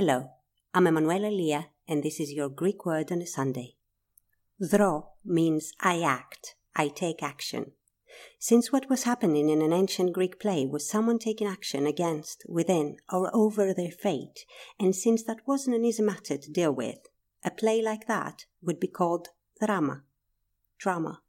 Hello, I'm Emanuela Lia, and this is your Greek word on a Sunday. Dro means I act, I take action. Since what was happening in an ancient Greek play was someone taking action against, within, or over their fate, and since that wasn't an easy matter to deal with, a play like that would be called drama. Drama.